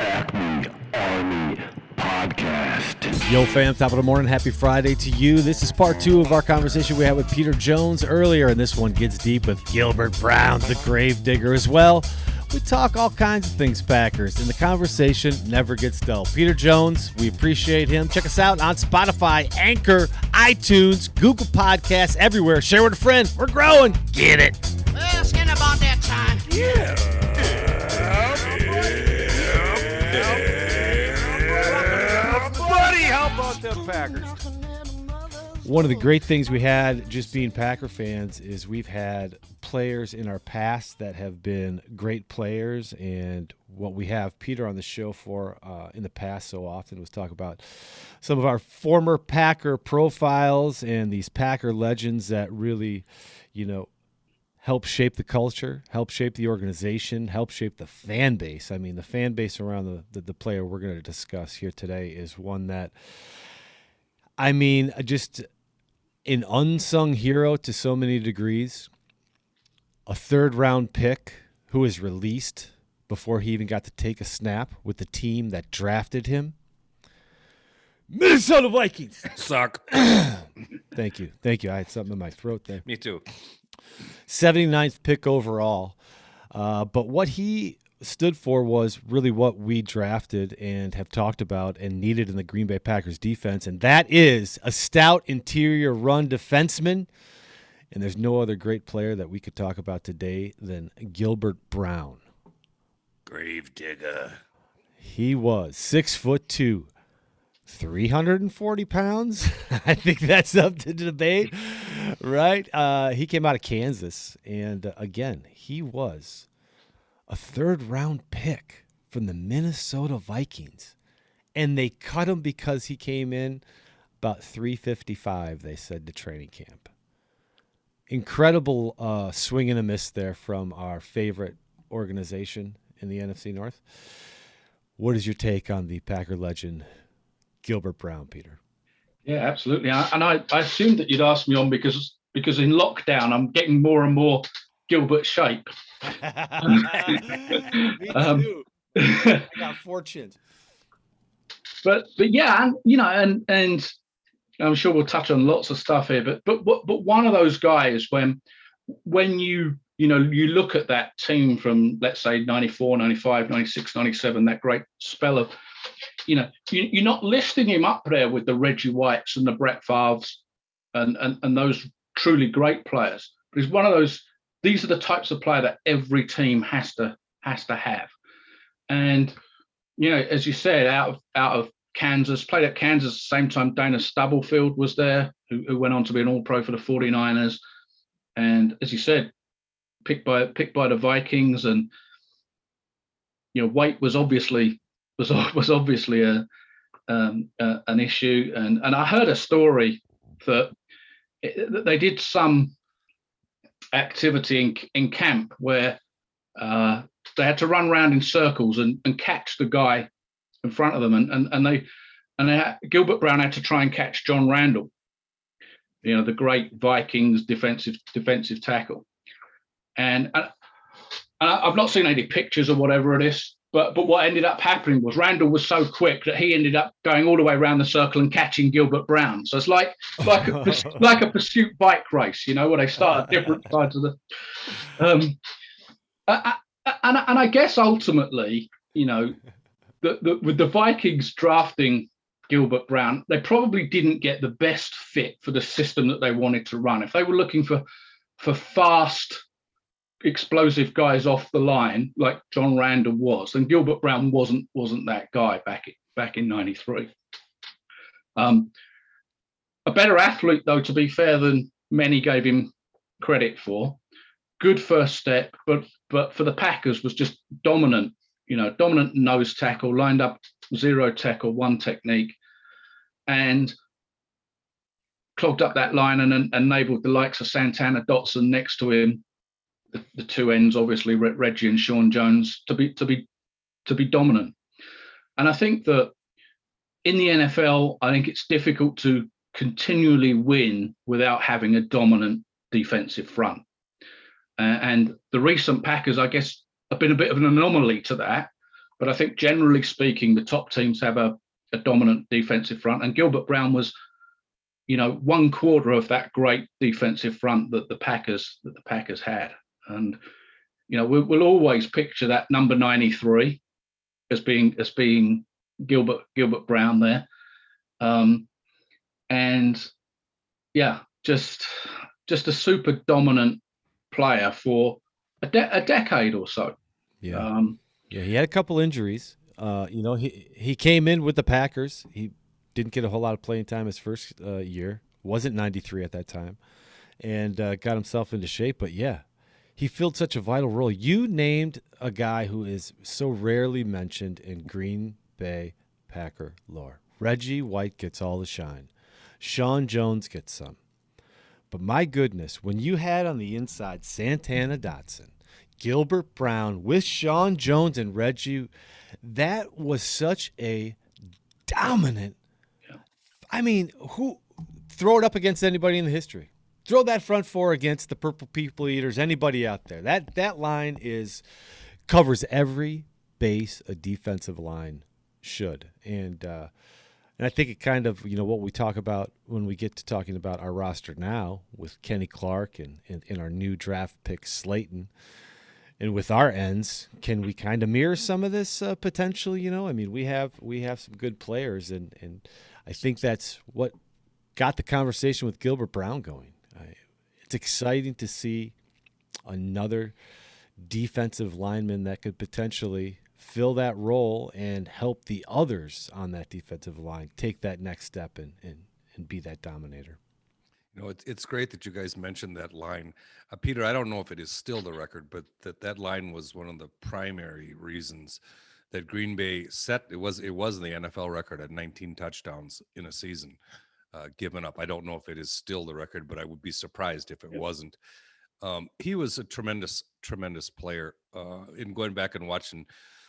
Acme Army Podcast. Yo, fam, top of the morning. Happy Friday to you. This is part two of our conversation we had with Peter Jones earlier, and this one gets deep with Gilbert Brown, the grave digger, as well. We talk all kinds of things Packers, and the conversation never gets dull. Peter Jones, we appreciate him. Check us out on Spotify, Anchor, iTunes, Google Podcasts, everywhere. Share with a friend. We're growing. Get it. Well, it's about that time. Buddy, Packers? One of the great things we had just being Packer fans is we've had players in our past that have been great players. And what we have Peter on the show for uh, in the past so often was talk about some of our former Packer profiles and these Packer legends that really, you know, help shape the culture, help shape the organization, help shape the fan base. I mean, the fan base around the, the, the player we're going to discuss here today is one that, I mean, just an unsung hero to so many degrees, a third round pick who was released before he even got to take a snap with the team that drafted him. Minnesota Vikings. Suck. Thank you. Thank you. I had something in my throat there. Me too. 79th pick overall. Uh, but what he stood for was really what we drafted and have talked about and needed in the Green Bay Packers defense, and that is a stout interior run defenseman. And there's no other great player that we could talk about today than Gilbert Brown. Grave digger. He was six foot two, 340 pounds. I think that's up to debate, right? Uh, he came out of Kansas, and uh, again, he was a third round pick from the Minnesota Vikings. And they cut him because he came in about 355, they said, to training camp. Incredible uh, swing and a miss there from our favorite organization in the NFC North. What is your take on the Packer legend, Gilbert Brown, Peter? Yeah, absolutely. I, and I, I assumed that you'd ask me on because because in lockdown I'm getting more and more Gilbert shape. Me Um. I got fortunate. but but yeah, and you know, and and I'm sure we'll touch on lots of stuff here. But but but, but one of those guys when when you you know you look at that team from let's say 94 95 96 97 that great spell of you know you, you're not listing him up there with the reggie whites and the brett favres and, and and those truly great players but he's one of those these are the types of player that every team has to has to have. And you know as you said out of out of kansas played at kansas at the same time dana stubblefield was there who, who went on to be an all-pro for the 49ers. And as you said picked by picked by the vikings and you know weight was obviously was was obviously a um, an issue. And and i heard a story that they did some activity in, in camp where uh, they had to run around in circles and, and catch the guy in front of them, and and, and they and they had, Gilbert Brown had to try and catch John Randle, you know, the great Vikings defensive defensive tackle, and, and I've not seen any pictures or whatever it is. But, but what ended up happening was Randle was so quick that he ended up going all the way around the circle and catching Gilbert Brown. So it's like like a like a pursuit bike race, you know, where they start at different sides of the. Um, I- I- and and I guess ultimately, you know, the, the, with the Vikings drafting Gilbert Brown, they probably didn't get the best fit for the system that they wanted to run. If they were looking for for fast, explosive guys off the line like John Randle was, and Gilbert Brown wasn't wasn't that guy back in, back in '93. Um, a better athlete, though, to be fair, than many gave him credit for. Good first step, but but for the Packers was just dominant. You know, dominant nose tackle, lined up zero tackle, one technique, and clogged up that line and, and enabled the likes of Santana Dotson next to him, the, the two ends, obviously Reggie and Sean Jones, to be to be to be dominant. And I think that in the NFL, I think it's difficult to continually win without having a dominant defensive front. Uh, and the recent Packers, I guess, have been a bit of an anomaly to that. but I think generally speaking, the top teams have a, a dominant defensive front, and Gilbert Brown was, you know, one quarter of that great defensive front that the Packers that the Packers had, and you know, we, we'll always picture that number ninety three as being as being Gilbert Gilbert Brown there, um, and yeah, just just a super dominant player for a, de- a decade or so. Yeah. Um, Yeah, he had a couple injuries. Uh, you know, he he came in with the Packers. He didn't get a whole lot of playing time his first uh, year. wasn't 93 at that time, and uh, got himself into shape. But yeah, he filled such a vital role. You named a guy who is so rarely mentioned in Green Bay Packer lore. Reggie White gets all the shine. Sean Jones gets some. But my goodness, when you had on the inside Santana Dotson, Gilbert Brown with Sean Jones and Reggie, that was such a dominant. Yeah. I mean, who throw it up against anybody in the history? Throw that front four against the Purple People Eaters, anybody out there. That that line is covers every base a defensive line should. And uh, and I think it kind of, you know, what we talk about when we get to talking about our roster now with Kenny Clark and, and, and our new draft pick Slaton. And with our ends, can we kind of mirror some of this uh, potential? You know, I mean, we have we have some good players, and and I think that's what got the conversation with Gilbert Brown going. It's exciting to see another defensive lineman that could potentially fill that role and help the others on that defensive line take that next step and and, and be that dominator. You know, it's it's great that you guys mentioned that line, uh, Peter. I don't know if it is still the record, but that that line was one of the primary reasons that Green Bay set. It was it was the NFL record at 19 touchdowns in a season uh, given up. I don't know if it is still the record, but I would be surprised if it wasn't. Um, he was a tremendous, tremendous player. Uh, in going back and watching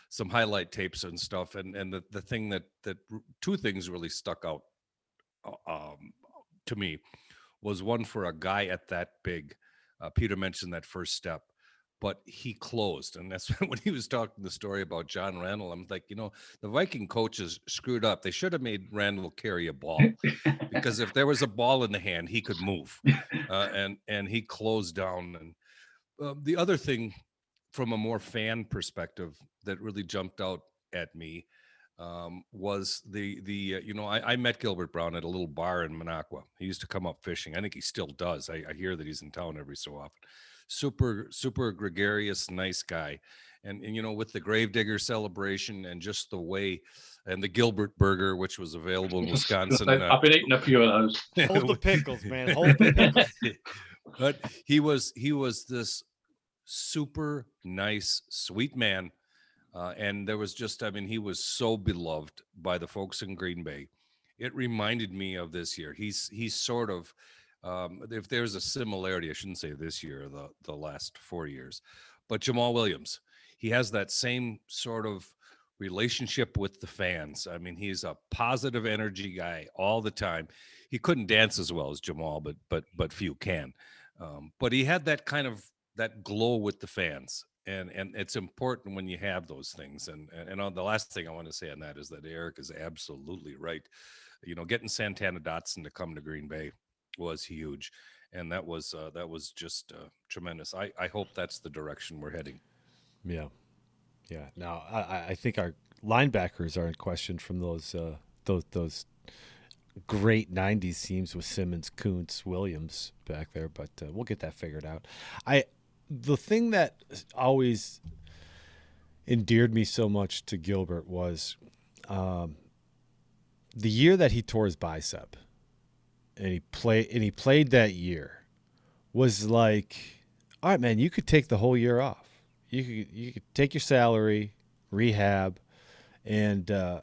some highlight tapes and stuff, and and the the thing that that two things really stuck out uh, um, to me was one for a guy at that big. Uh, Peter mentioned that first step, but he closed, and that's when he was talking the story about John Randle. I'm like, you know, the Viking coaches screwed up. They should have made Randle carry a ball because if there was a ball in the hand, he could move, uh, and and he closed down. And uh, the other thing, from a more fan perspective, that really jumped out at me um, was the the uh, you know I, I, met Gilbert Brown at a little bar in Minocqua. He used to come up fishing. I think he still does. I, I hear that he's in town every so often. Super super gregarious, nice guy. And, and you know with the Gravedigger celebration and just the way and the Gilbert Burger, which was available in Wisconsin. I've uh, been eating a few of those. Hold the pickles, man. Hold the pickles. but he was he was this super nice, sweet man uh, and there was just, I mean, he was so beloved by the folks in Green Bay. It reminded me of this year. He's he's sort of, um, if there's a similarity, I shouldn't say this year, the the last four years, but Jamaal Williams. He has that same sort of relationship with the fans. I mean, he's a positive energy guy all the time. He couldn't dance as well as Jamaal, but but but few can. Um, but he had that kind of that glow with the fans and and it's important when you have those things and and, and on the last thing i want to say on that is that eric is absolutely right you know getting santana dotson to come to green bay was huge and that was uh, that was just uh, tremendous i i hope that's the direction we're heading Yeah, yeah. Now I, I think our linebackers are in question from those uh, those those great '90s teams with Simmons, Koonce, Williams back there, but uh, we'll get that figured out. I the thing that always endeared me so much to Gilbert was um, the year that he tore his bicep, and he played and he played that year was like, all right, man, you could take the whole year off. You could you could take your salary, rehab, and uh,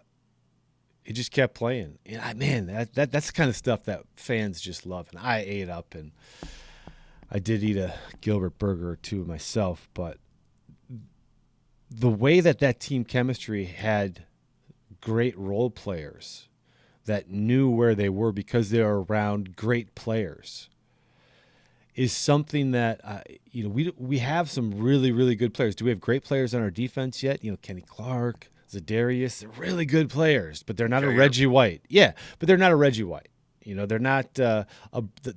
he just kept playing. And I, man, that, that that's the kind of stuff that fans just love, and I ate up and. I did eat a Gilbert burger or two myself, but the way that that team chemistry had great role players that knew where they were because they were around great players is something that uh, you know we we have some really really good players. Do we have great players on our defense yet? You know, Kenny Clark, Za'Darius, they're really good players, but they're not a. Reggie White. Yeah, but they're not a Reggie White. You know, they're not uh, a, the,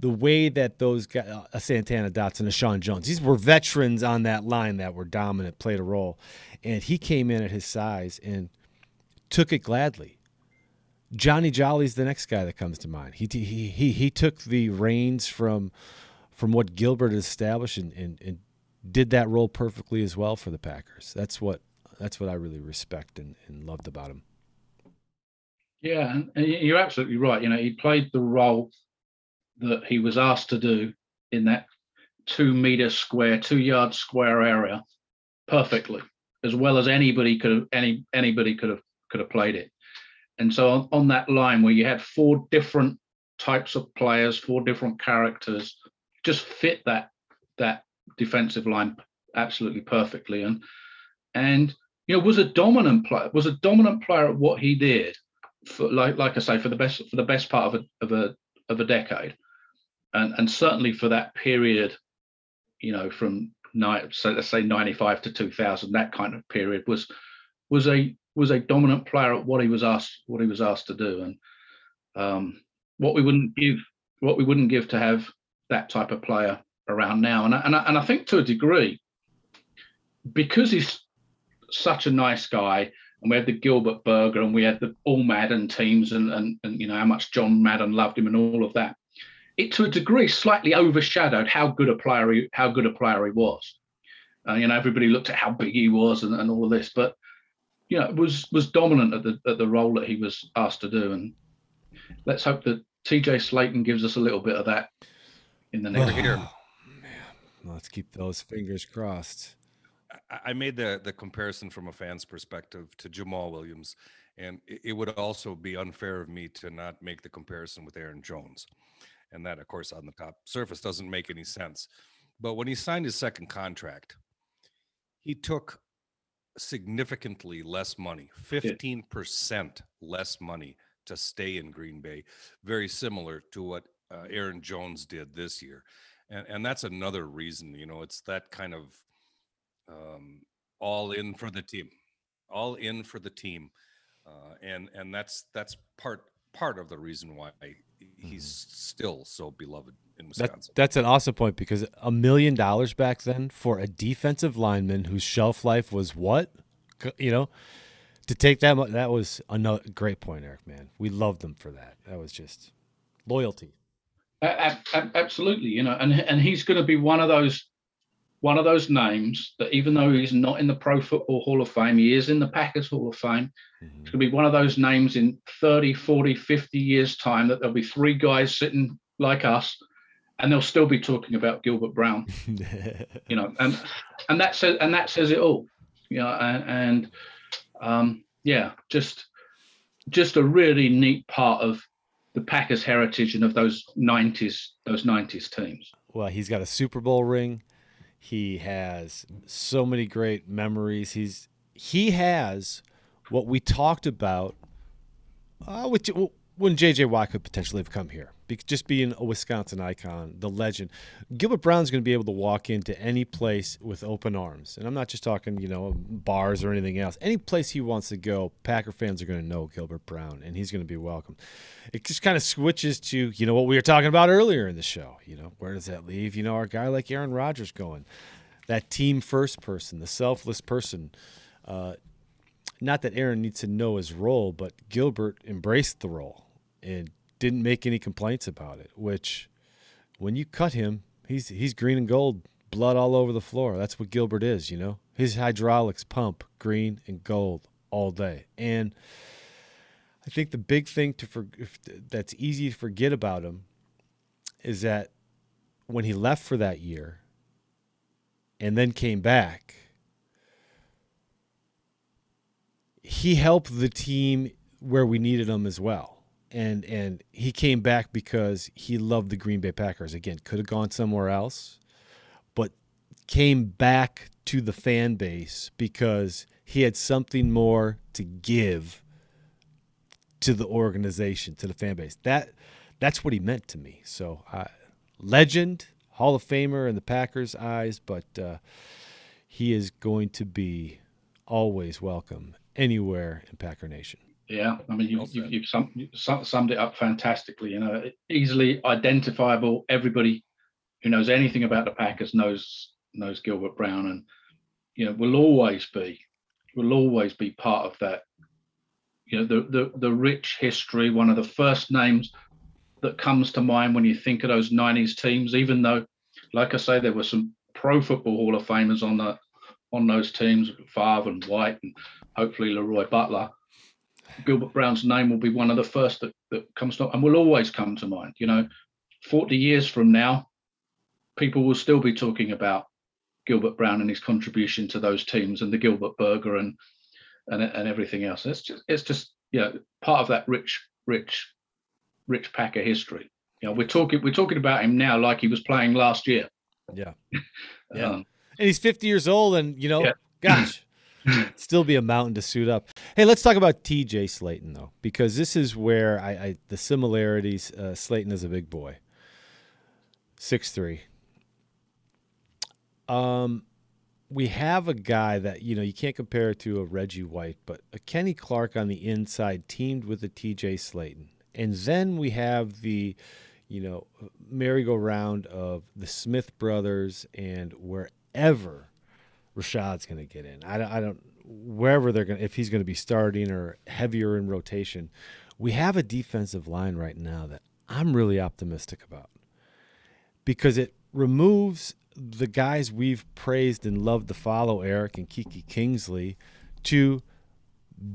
the way that those guys, uh, a Santana Dotson, a Sean Jones, these were veterans on that line that were dominant, played a role. And he came in at his size and took it gladly. Johnny Jolly's the next guy that comes to mind. He he he, he took the reins from from what Gilbert established and, and, and did that role perfectly as well for the Packers. That's what that's what I really respect and, and loved about him. Yeah, and, and you're absolutely right. You know, he played the role that he was asked to do in that two meter square, two yard square area perfectly, as well as anybody could have any anybody could have could have played it. And so on, on that line where you had four different types of players, four different characters, just fit that that defensive line absolutely perfectly. And and you know was a dominant player, was a dominant player at what he did for like like I say for the best for the best part of a of a of a decade, and and certainly for that period, you know, from so let's say ninety five to two thousand, that kind of period was was a was a dominant player at what he was asked what he was asked to do, and um, what we wouldn't give what we wouldn't give to have that type of player around now, and I, and I, and I think to a degree, because he's such a nice guy and we had the Gilbert Burger and we had the all Madden teams and, and and you know how much John Madden loved him and all of that. It to a degree slightly overshadowed how good a player he how good a player he was. Uh, you know, everybody looked at how big he was and, and all of this, but you know, was was dominant at the at the role that he was asked to do. And let's hope that TJ Slaton gives us a little bit of that in the next Over here. Oh, man, let's keep those fingers crossed. I- I made the the comparison from a fan's perspective to Jamaal Williams, and it, it would also be unfair of me to not make the comparison with Aaron Jones, and that, of course, on the top surface doesn't make any sense. But when he signed his second contract, he took significantly less money, fifteen percent less money to stay in Green Bay, very similar to what uh, Aaron Jones did this year, and and that's another reason. You know, it's that kind of um, all in for the team, all in for the team, uh, and and that's that's part part of the reason why he's still so beloved in That, that's an awesome point because a million dollars back then for a defensive lineman whose shelf life was what, you know, to take that that was another great point, Eric. Man, we loved them for that. That was just loyalty. Absolutely, you know, and and he's going to be one of those one of those names that even though he's not in the Pro Football Hall of Fame, he is in the Packers Hall of Fame. Mm-hmm. It's going to be one of those names in 30, 40, 50 years time that there'll be three guys sitting like us and they'll still be talking about Gilbert Brown, you know, and and that says and that says it all. You know, and, and um yeah, just just a really neat part of the Packers heritage and of those 90s those 90s teams. well, he's got a Super Bowl ring. He has so many great memories. He's he has what we talked about uh, with, when JJ Watt could potentially have come here. Be, just being a Wisconsin icon, the legend. Gilbert Brown's going to be able to walk into any place with open arms, and I'm not just talking, you know, bars or anything else. Any place he wants to go, Packer fans are going to know Gilbert Brown, and he's going to be welcome. It just kind of switches to, you know, what we were talking about earlier in the show. You know, where does that leave? You know, our guy like Aaron Rodgers going, that team first person, the selfless person. Uh, not that Aaron needs to know his role, but Gilbert embraced the role and didn't make any complaints about it. Which, when you cut him, he's he's green and gold, blood all over the floor. That's what Gilbert is, you know. His hydraulics pump green and gold all day, and I think the big thing to for, that's easy to forget about him is that when he left for that year and then came back he helped the team where we needed him as well. And and he came back because he loved the Green Bay Packers. Again, could have gone somewhere else, but came back to the fan base because he had something more to give to the organization, to the fan base. That that's what he meant to me. So, uh, legend, Hall of Famer in the Packers' eyes, but uh, he is going to be always welcome anywhere in Packer Nation. Yeah, I mean, you, you, you've, sum, you summed it up fantastically. You know, easily identifiable. Everybody who knows anything about the Packers knows knows Gilbert Brown, and you know, will always be will always be part of that. You know, the the the rich history. One of the first names that comes to mind when you think of those '90s teams. Even though, like I say, there were some Pro Football Hall of Famers on the on those teams, Favre and White, and hopefully Leroy Butler. Gilbert Brown's name will be one of the first that, that comes to and will always come to mind. You know, 40 years from now, people will still be talking about Gilbert Brown and his contribution to those teams and the Gilbert Burger and and, and everything else. It's just it's just you know part of that rich, rich, rich Packer history. You know, we're talking we're talking about him now like he was playing last year. Yeah. Yeah. Um, And he's 50 years old, and you know, Yeah. gosh, still be a mountain to suit up. Hey, let's talk about T.J. Slaton though, because this is where I, I the similarities. Uh, Slaton is a big boy, six three. Um, we have a guy that you know you can't compare it to a Reggie White, but a Kenny Clark on the inside teamed with a T.J. Slaton, and then we have the you know merry-go-round of the Smith brothers and wherever Rashad's going to get in. I don't, I don't wherever they're going if he's going to be starting or heavier in rotation. We have a defensive line right now that I'm really optimistic about because it removes the guys we've praised and loved to follow, Eric and Kiki Kingsley, to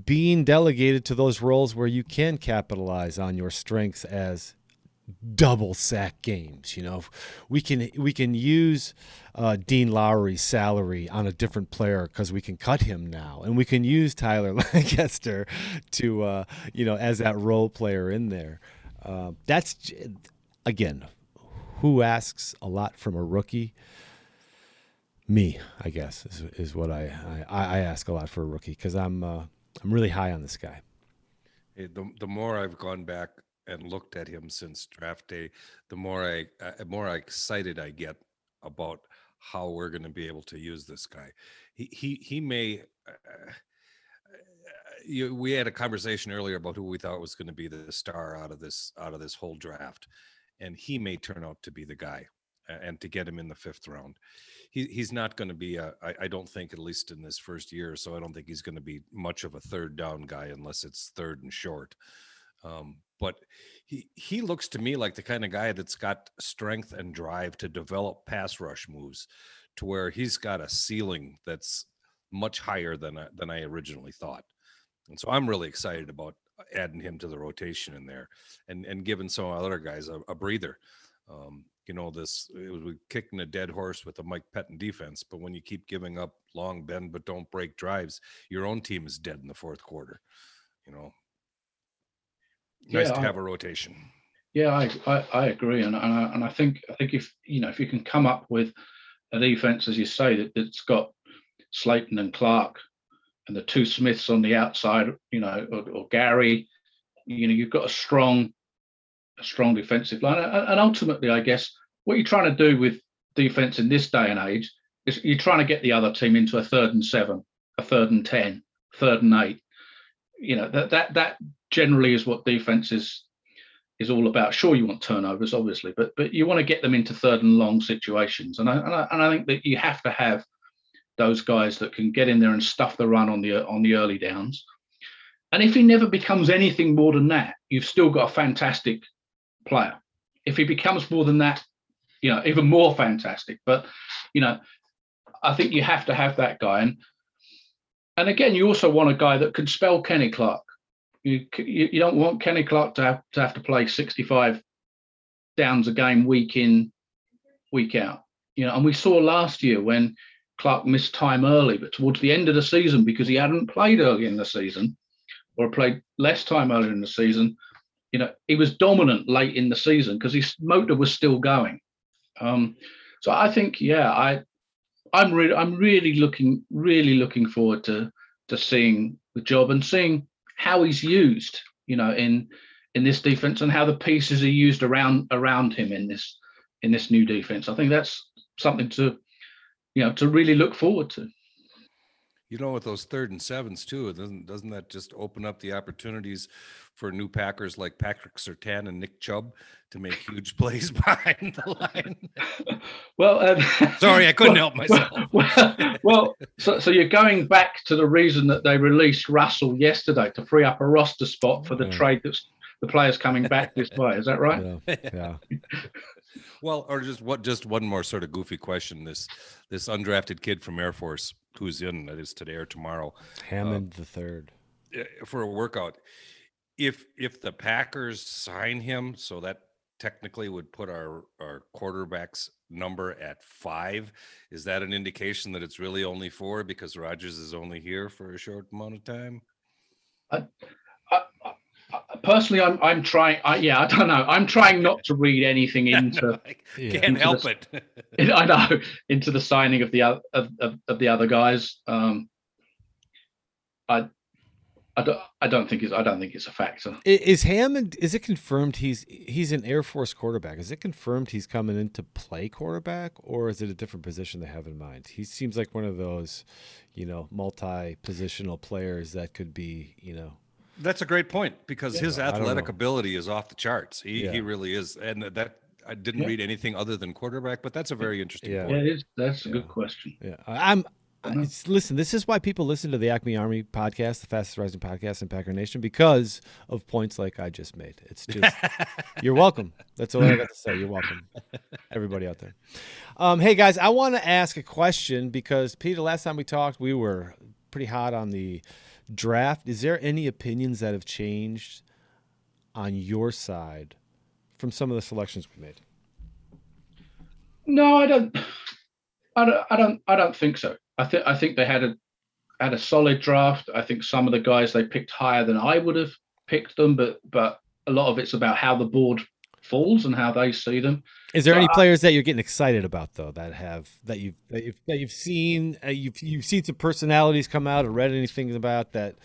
being delegated to those roles where you can capitalize on your strengths as double sack games. You know, we can we can use uh, Dean Lowry's salary on a different player because we can cut him now, and we can use Tyler Lancaster to uh, you know as that role player in there. Uh, that's again, who asks a lot from a rookie. Me, I guess, is, is what I, I I ask a lot for a rookie because I'm uh, I'm really high on this guy. Hey, the, the more I've gone back and looked at him since draft day, the more I uh, more excited I get about how we're going to be able to use this guy. He he he may. Uh, you, we had a conversation earlier about who we thought was going to be the star out of this out of this whole draft, and he may turn out to be the guy. And to get him in the fifth round, he, he's not going to be a. I, I don't think at least in this first year. So I don't think he's going to be much of a third down guy unless it's third and short. Um, but he he looks to me like the kind of guy that's got strength and drive to develop pass rush moves, to where he's got a ceiling that's much higher than I, than I originally thought. And so I'm really excited about adding him to the rotation in there, and and giving some other guys a, a breather. Um, you know, this it was kicking a dead horse with the Mike Pettine defense, but when you keep giving up long bend but don't break drives, your own team is dead in the fourth quarter. You know, nice Yeah, to have a rotation. Yeah, I, I, I agree, and and I, and I think I think if you know if you can come up with a defense, as you say, that that's got Slaton and Clark and the two Smiths on the outside, you know, or, or Gary, you know, you've got a strong, a strong defensive line, and, and ultimately, I guess what you're trying to do with defense in this day and age is you're trying to get the other team into a third and seven, a third and ten, third and eight. You know that that that generally is what defense is is all about. Sure, you want turnovers, obviously, but but you want to get them into third and long situations, and I and I, and I think that you have to have those guys that can get in there and stuff the run on the on the early downs. And if he never becomes anything more than that, you've still got a fantastic player. If he becomes more than that, you know, even more fantastic. But you know, I think you have to have that guy. And and again, you also want a guy that can spell Kenny Clark. You, you you don't want Kenny Clark to have to have to play 65 downs a game week in, week out. You know, and we saw last year when Clark missed time early, but towards the end of the season, because he hadn't played early in the season, or played less time earlier in the season, you know, he was dominant late in the season because his motor was still going. Um, so I think, yeah, I I'm really I'm really looking really looking forward to to seeing the job and seeing how he's used, you know, in in this defense and how the pieces are used around around him in this in this new defense. I think that's something to you know to really look forward to. You know, with those third and sevens too, doesn't doesn't that just open up the opportunities for new Packers like Patrick Surtain and Nick Chubb to make huge plays behind the line? Well, um, Sorry, I couldn't help myself. Well, well, so, so you're going back to the reason that they released Russell yesterday to free up a roster spot for the Yeah. trade that's the players coming back this way. Is that right? Yeah, yeah. Well, or just what? Just one more sort of goofy question. This this undrafted kid from Air Force who's in that is today or tomorrow Hammond the third. eh, for a workout. If if the Packers sign him, so that technically would put our our quarterbacks number at five. Is that an indication that it's really only four because Rodgers is only here for a short amount of time? I, I, personally, I'm I'm trying. I, yeah, I don't know. I'm trying not to read anything into. I Yeah. can't Into help the- it. I know into the signing of the oth- of, of, of the other guys. Um, I, I don't. I don't think it's. I don't think it's a factor. Is Hammond? Is it confirmed he's he's an Air Force quarterback? Is it confirmed he's coming in to play quarterback, or is it a different position they have in mind? He seems like one of those, you know, multi-positional players that could be, you know, That's a great point because his athletic ability is off the charts. He Yeah. he really is, and that I didn't Yeah. read anything other than quarterback, but that's a very interesting Yeah. Yeah, point. it is. That's a good question. yeah. I- I'm. I-. It's, listen, this is why people listen to the Acme Army podcast, the fastest rising podcast in Packer Nation, because of points like I just made. It's just You're welcome. That's all I got to say. You're welcome, everybody out there. Um, hey guys, I want to ask a question because Peter, last time we talked, we were pretty hot on the draft. Is there any opinions that have changed on your side from some of the selections we made? No, I don't. I don't. I don't. I don't think so. I think. I think they had a had a solid draft. I think some of the guys they picked higher than I would have picked them, but but a lot of it's about how the board falls and how they see them. Is there So any I- players that you're getting excited about though that have that you've that you've, that you've seen uh, you've you've seen some personalities come out or read anything about that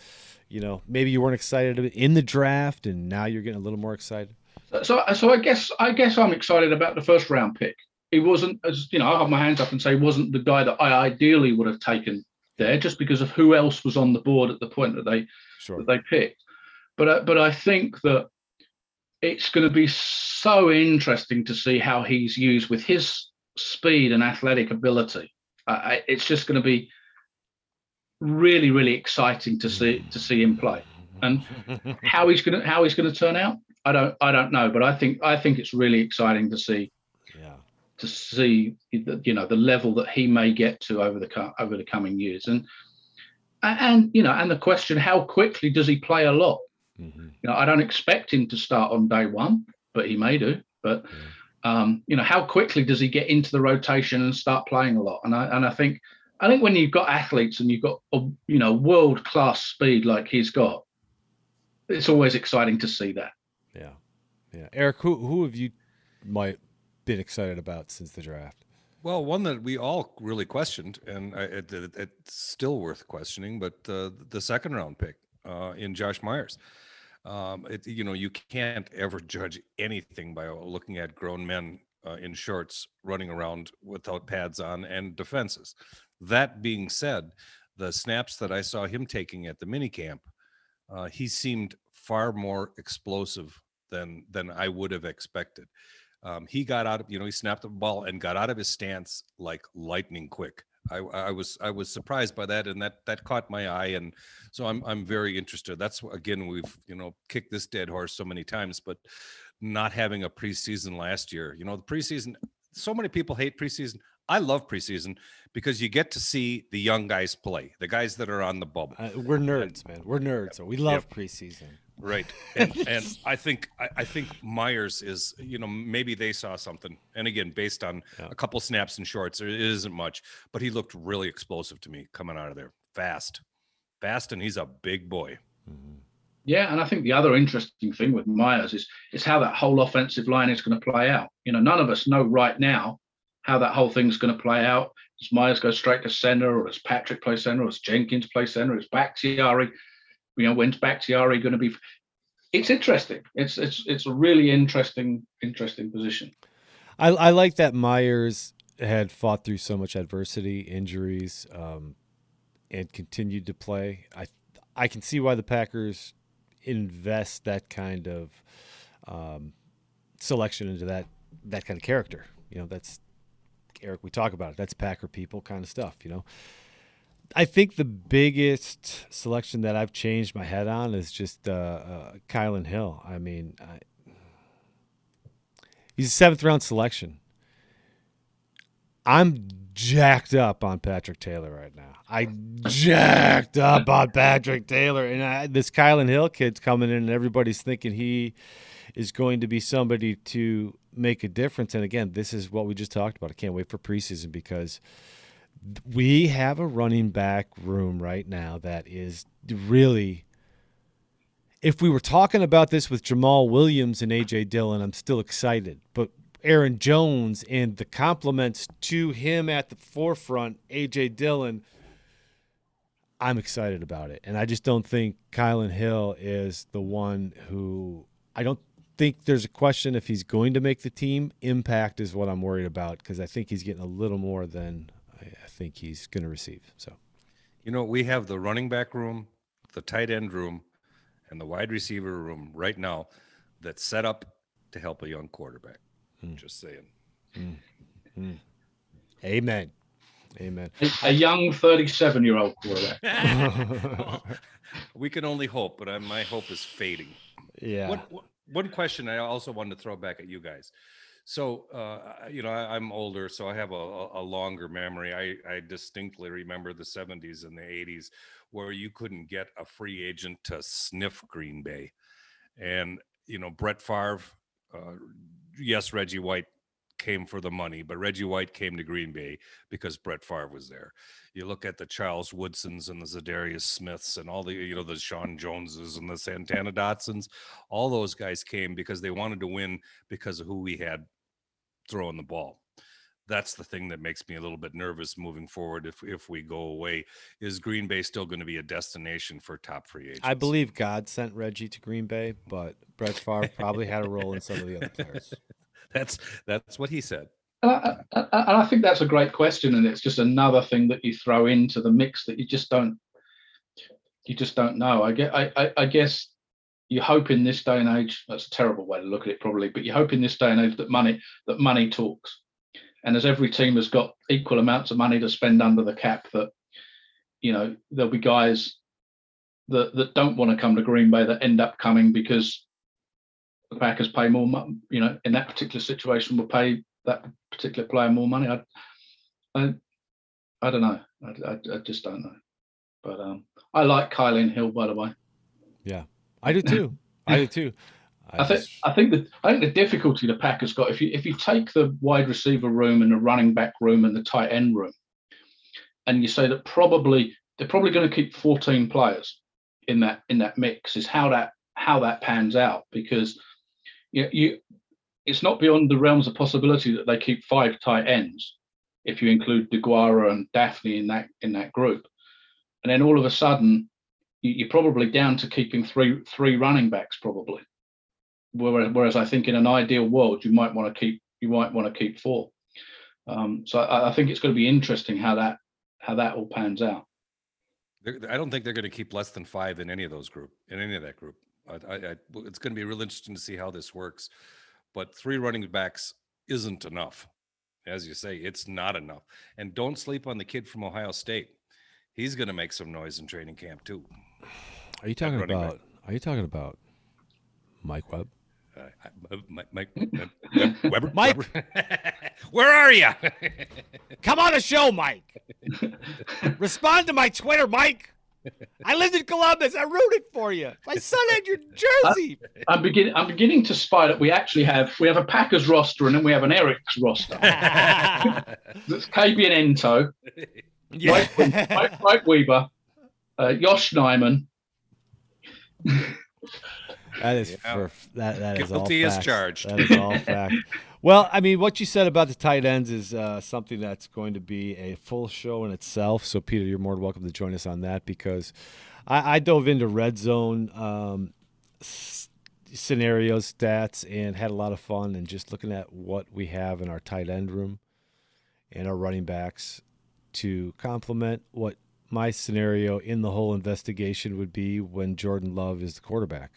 you know maybe you weren't excited in the draft and now you're getting a little more excited? So so I guess I guess I'm excited about the first round pick. He wasn't as you know. I have my hands up and say he wasn't the guy that I ideally would have taken there, just because of who else was on the board at the point that they Sure. that they picked. But I- but I think that it's going to be so interesting to see how he's used with his speed and athletic ability. I- it's just going to be really really exciting to see to see him play and how he's going to how he's going to turn out. I don't I don't know, but I think I think it's really exciting to see Yeah. to see the, you know the level that he may get to over the over the coming years and and you know and the question how quickly does he play a lot Mhm. you know i don't expect him to start on day one but he may do but um you know how quickly does he get into the rotation and start playing a lot and i and i think i think when you've got athletes and you've got a, you know world class speed like he's got it's always exciting to see that Yeah, yeah. Eric, who who have you might been excited about since the draft? Well, one that we all really questioned, and I, it, it, it's still worth questioning, but uh, the second round pick uh, in Josh Myers. Um, it, you know, you can't ever judge anything by looking at grown men uh, in shorts running around without pads on and defenses. That being said, the snaps that I saw him taking at the minicamp, uh, he seemed far more explosive than than I would have expected. Um, he got out of you know he snapped the ball and got out of his stance like lightning quick. I, I was I was surprised by that and that that caught my eye and so I'm I'm very interested. That's again we've you know kicked this dead horse so many times, but not having a preseason last year, you know the preseason. So many people hate preseason. I love preseason because you get to see the young guys play, the guys that are on the bubble. Uh, we're nerds, man. We're nerds, so we love preseason. Right. And, and I think I, I think Myers is, you know, maybe they saw something. And again, based on Yeah. a couple snaps and shorts, it isn't much, but he looked really explosive to me coming out of there. Fast. Fast and he's a big boy. Mhm. Yeah, and I think the other interesting thing with Myers is is how that whole offensive line is going to play out. You know, none of us know right now how that whole thing's going to play out. Does Myers go straight to center, or does Patrick play center, or does Jenkins play center? Is Bakhtiari, you know, when's Bakhtiari going to be? It's interesting. It's it's it's a really interesting interesting position. I, I like that Myers had fought through so much adversity, injuries, um, and continued to play. I I can see why the Packers invest that kind of um, selection into that that kind of character. You know, that's Eric. We talk about it. That's Packer people kind of stuff. You know. I think the biggest selection that I've changed my head on is just uh, uh, Kylan Hill. I mean, I, he's a seventh round selection. I'm jacked up on Patrick Taylor right now. I jacked up on Patrick Taylor, and I, this Kylan Hill kid's coming in, and everybody's thinking he is going to be somebody to make a difference. And again, this is what we just talked about. I can't wait for preseason because we have a running back room right now that is really. If we were talking about this with Jamaal Williams and AJ Dillon, I'm still excited. But Aaron Jones and the compliments to him at the forefront, AJ Dillon, I'm excited about it. And I just don't think Kylan Hill is the one who I don't think there's a question if he's going to make the team. Impact is what I'm worried about because I think he's getting a little more than I think he's going to receive. So, you know, we have the running back room, the tight end room, and the wide receiver room right now that's set up to help a young quarterback. Mm. Just saying. Mm. Mm. Amen. Amen. A, a young 37 year old quarterback. well, we can only hope, but I, my hope is fading. Yeah. One, one question I also wanted to throw back at you guys. So, uh, you know, I, am older, so I have a, a longer memory. I, I, distinctly remember the 70s and the 80s where you couldn't get a free agent to sniff Green Bay. And, you know, Brett Favre, uh, yes, Reggie White came for the money, but Reggie White came to Green Bay because Brett Favre was there. You look at the Charles Woodsons and the Za'Darius Smiths and all the, you know, the Sean Joneses and the Santana Dotsons, all those guys came because they wanted to win because of who we had throwing the ball. That's the thing that makes me a little bit nervous moving forward. If if we go away, is Green Bay still going to be a destination for top free agents? I believe God sent Reggie to Green Bay, but Brett Favre probably had a role in some of the other players. That's that's what he said. And I, I, I, think that's a great question, and it's just another thing that you throw into the mix that you just don't, you just don't know. I get, I, I guess you hope in this day and age. That's a terrible way to look at it, probably, but you hope in this day and age that money, that money talks, and as every team has got equal amounts of money to spend under the cap, that you know there'll be guys that that don't want to come to Green Bay that end up coming because the Packers pay more you know, in that particular situation will pay that particular player more money. I, I, I don't know. I, I, I just don't know. But um, I like Kylan Hill, by the way. Yeah, I do too. I do too. I, I think just... I think that I think the difficulty the Packers got if you if you take the wide receiver room and the running back room and the tight end room, and you say that probably they're probably going to keep 14 players in that in that mix is how that how that pans out because you, you it's not beyond the realms of possibility that they keep five tight ends if you include DeGuara and Dafney in that in that group. And then all of a sudden you, are probably down to keeping three three running backs probably. Whereas, I think in an ideal world you might want to keep you might want to keep four. Um, so I, I, think it's going to be interesting how that how that all pans out. I don't think they're going to keep less than five in any of those group in any of that group. I, I, it's going to be real interesting to see how this works. But three running backs isn't enough. As you say, it's not enough. And don't sleep on the kid from Ohio State. He's going to make some noise in training camp too. Are you talking about? Back. Are you talking about Mike Webb? Uh, Mike, Mike, Mike Weber, Mike, where are you? Come on the show, Mike. Respond to my Twitter, Mike. I lived in Columbus. I rooted for you. My son had your jersey. I, am beginning. I'm beginning to spy that we actually have we have a Packers roster and then we have an Eric's roster. That's Kabion Ento. Yeah. Mike, Mike, Mike Weber, uh, Josh Nijman. That is yeah. for that. That is Guilty all as charged. That is all fact. Well, I mean, what you said about the tight ends is uh, something that's going to be a full show in itself. So, Peter, you're more than welcome to join us on that because I, I dove into red zone um, s- scenarios, stats, and had a lot of fun and just looking at what we have in our tight end room and our running backs to complement what my scenario in the whole investigation would be when Jordan Love is the quarterback.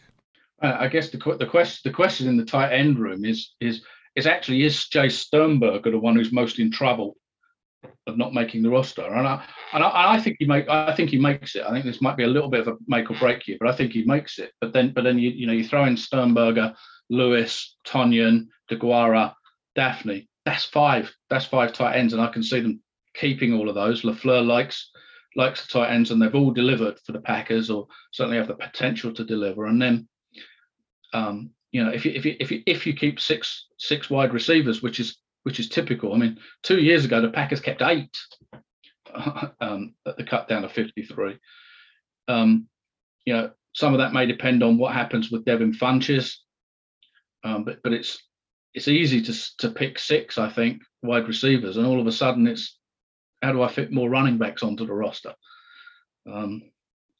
Uh, I guess the the question the question in the tight end room is is is actually is Jay Sternberger the one who's most in trouble of not making the roster? And I and I, I, think he make I think he makes it. I think this might be a little bit of a make or break here, but I think he makes it. But then but then you you know you throw in Sternberger, Lewis, Tonyan, DeGuara, Dafney. That's five. That's five tight ends, and I can see them keeping all of those. Lafleur likes likes the tight ends, and they've all delivered for the Packers, or certainly have the potential to deliver. And then, um, you know, if you if you if you if you keep six six wide receivers, which is which is typical. I mean, two years ago the Packers kept eight um, at the cut down to fifty three. Um, you know, some of that may depend on what happens with Devin Funchess, um, but but it's it's easy to to pick six, I think, wide receivers, and all of a sudden it's how do I fit more running backs onto the roster? Um,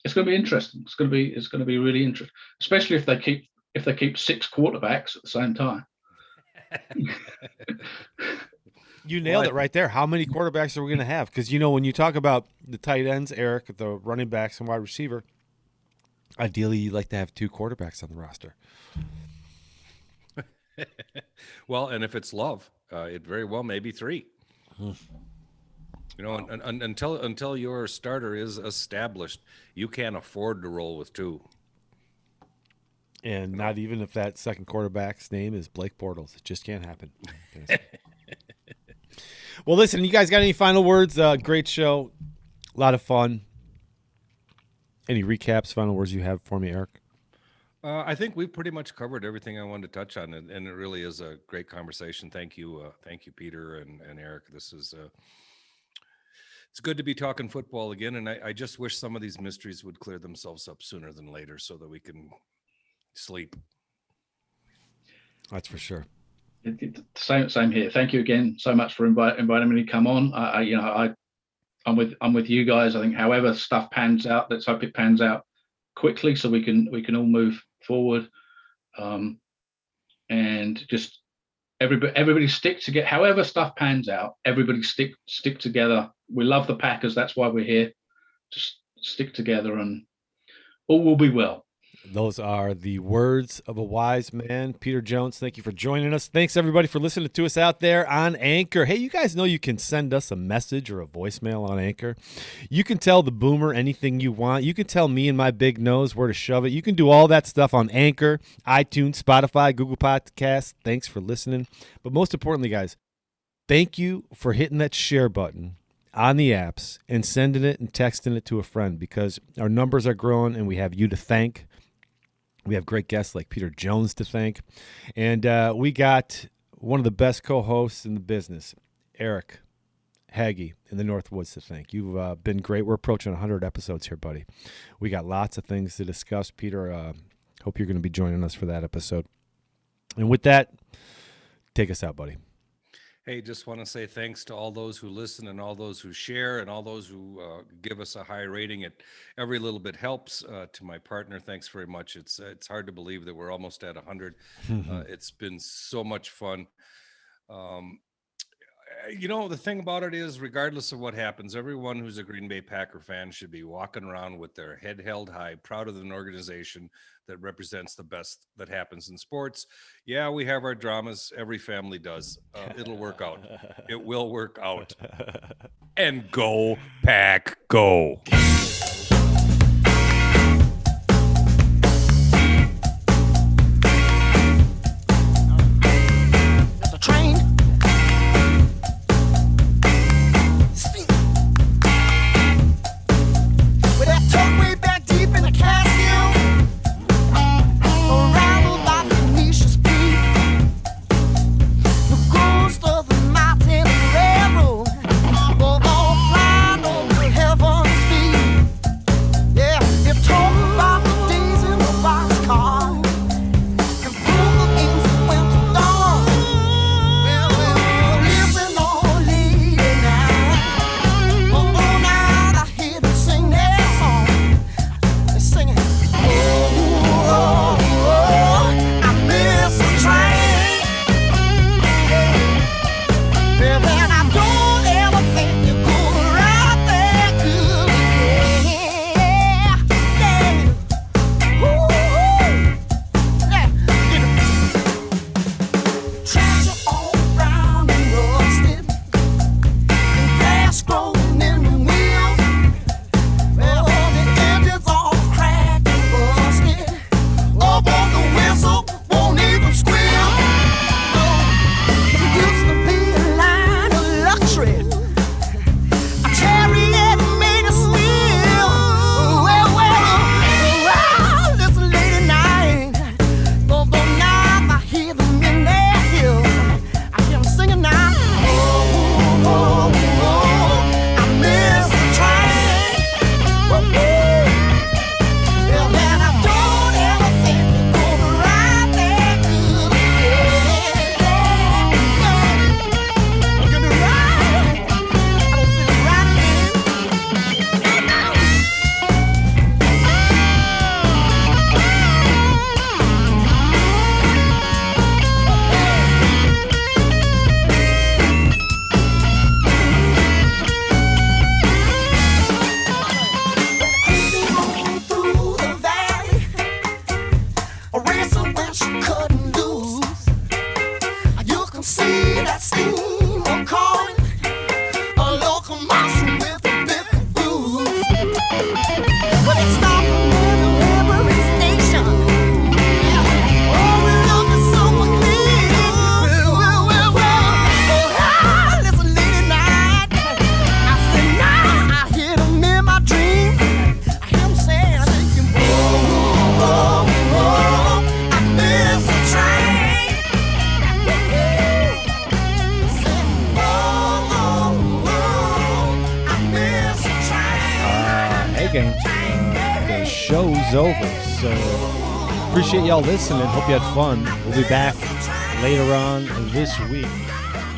it's going to be interesting. It's going to be it's going to be really interesting, especially if they keep if they keep six quarterbacks at the same time. you nailed it right there. How many quarterbacks are we going to have? Because you know when you talk about the tight ends, Eric, the running backs and wide receiver, ideally you'd like to have two quarterbacks on the roster. well, and if it's love, uh, it very well may be three. You know, wow. until until your starter is established, you can't afford to roll with two. And not even if that second quarterback's name is Blake Bortles, it just can't happen. well, listen, you guys got any final words? Uh, great show, a lot of fun. Any recaps, final words you have for me, Eric? Uh, I think we've pretty much covered everything I wanted to touch on, and, and it really is a great conversation. Thank you, uh, thank you, Peter and, and Eric. This is uh, it's good to be talking football again. And I, I just wish some of these mysteries would clear themselves up sooner than later so that we can sleep. That's for sure. Same, same here. Thank you again so much for invite, inviting me to come on. I, I, you know, I, I'm with, I'm with you guys. I think, however stuff pans out, let's hope it pans out quickly so we can, we can all move forward. Um, and just everybody, everybody stick together. However stuff pans out, everybody stick, stick together we love the Packers. That's why we're here. Just stick together and all will be well. Those are the words of a wise man. Peter Jones, thank you for joining us. Thanks, everybody, for listening to us out there on Anchor. Hey, you guys know you can send us a message or a voicemail on Anchor. You can tell the boomer anything you want. You can tell me and my big nose where to shove it. You can do all that stuff on Anchor, iTunes, Spotify, Google Podcasts. Thanks for listening. But most importantly, guys, thank you for hitting that share button on the apps and sending it and texting it to a friend because our numbers are growing and we have you to thank. We have great guests like Peter Jones to thank. And uh, we got one of the best co hosts in the business, Eric Haggy in the Northwoods to thank. You've uh, been great. We're approaching 100 episodes here, buddy. We got lots of things to discuss. Peter, uh, hope you're going to be joining us for that episode. And with that, take us out, buddy. Hey, just want to say thanks to all those who listen and all those who share and all those who uh, give us a high rating. It every little bit helps. Uh, to my partner, thanks very much. It's it's hard to believe that we're almost at 100. Uh, it's been so much fun. Um, you know, the thing about it is, regardless of what happens, everyone who's a Green Bay Packer fan should be walking around with their head held high, proud of an organization that represents the best that happens in sports. Yeah, we have our dramas. Every family does. Uh, it'll work out. It will work out. And go, Pack, go. flash, couldn't appreciate y'all listening. Hope you had fun. We'll be back later on this week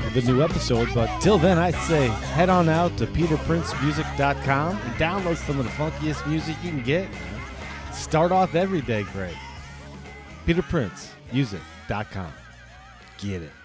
with a new episode. But till then, I'd say head on out to peterprincemusic.com and download some of the funkiest music you can get. Start off every day great. peterprincemusic.com. Get it.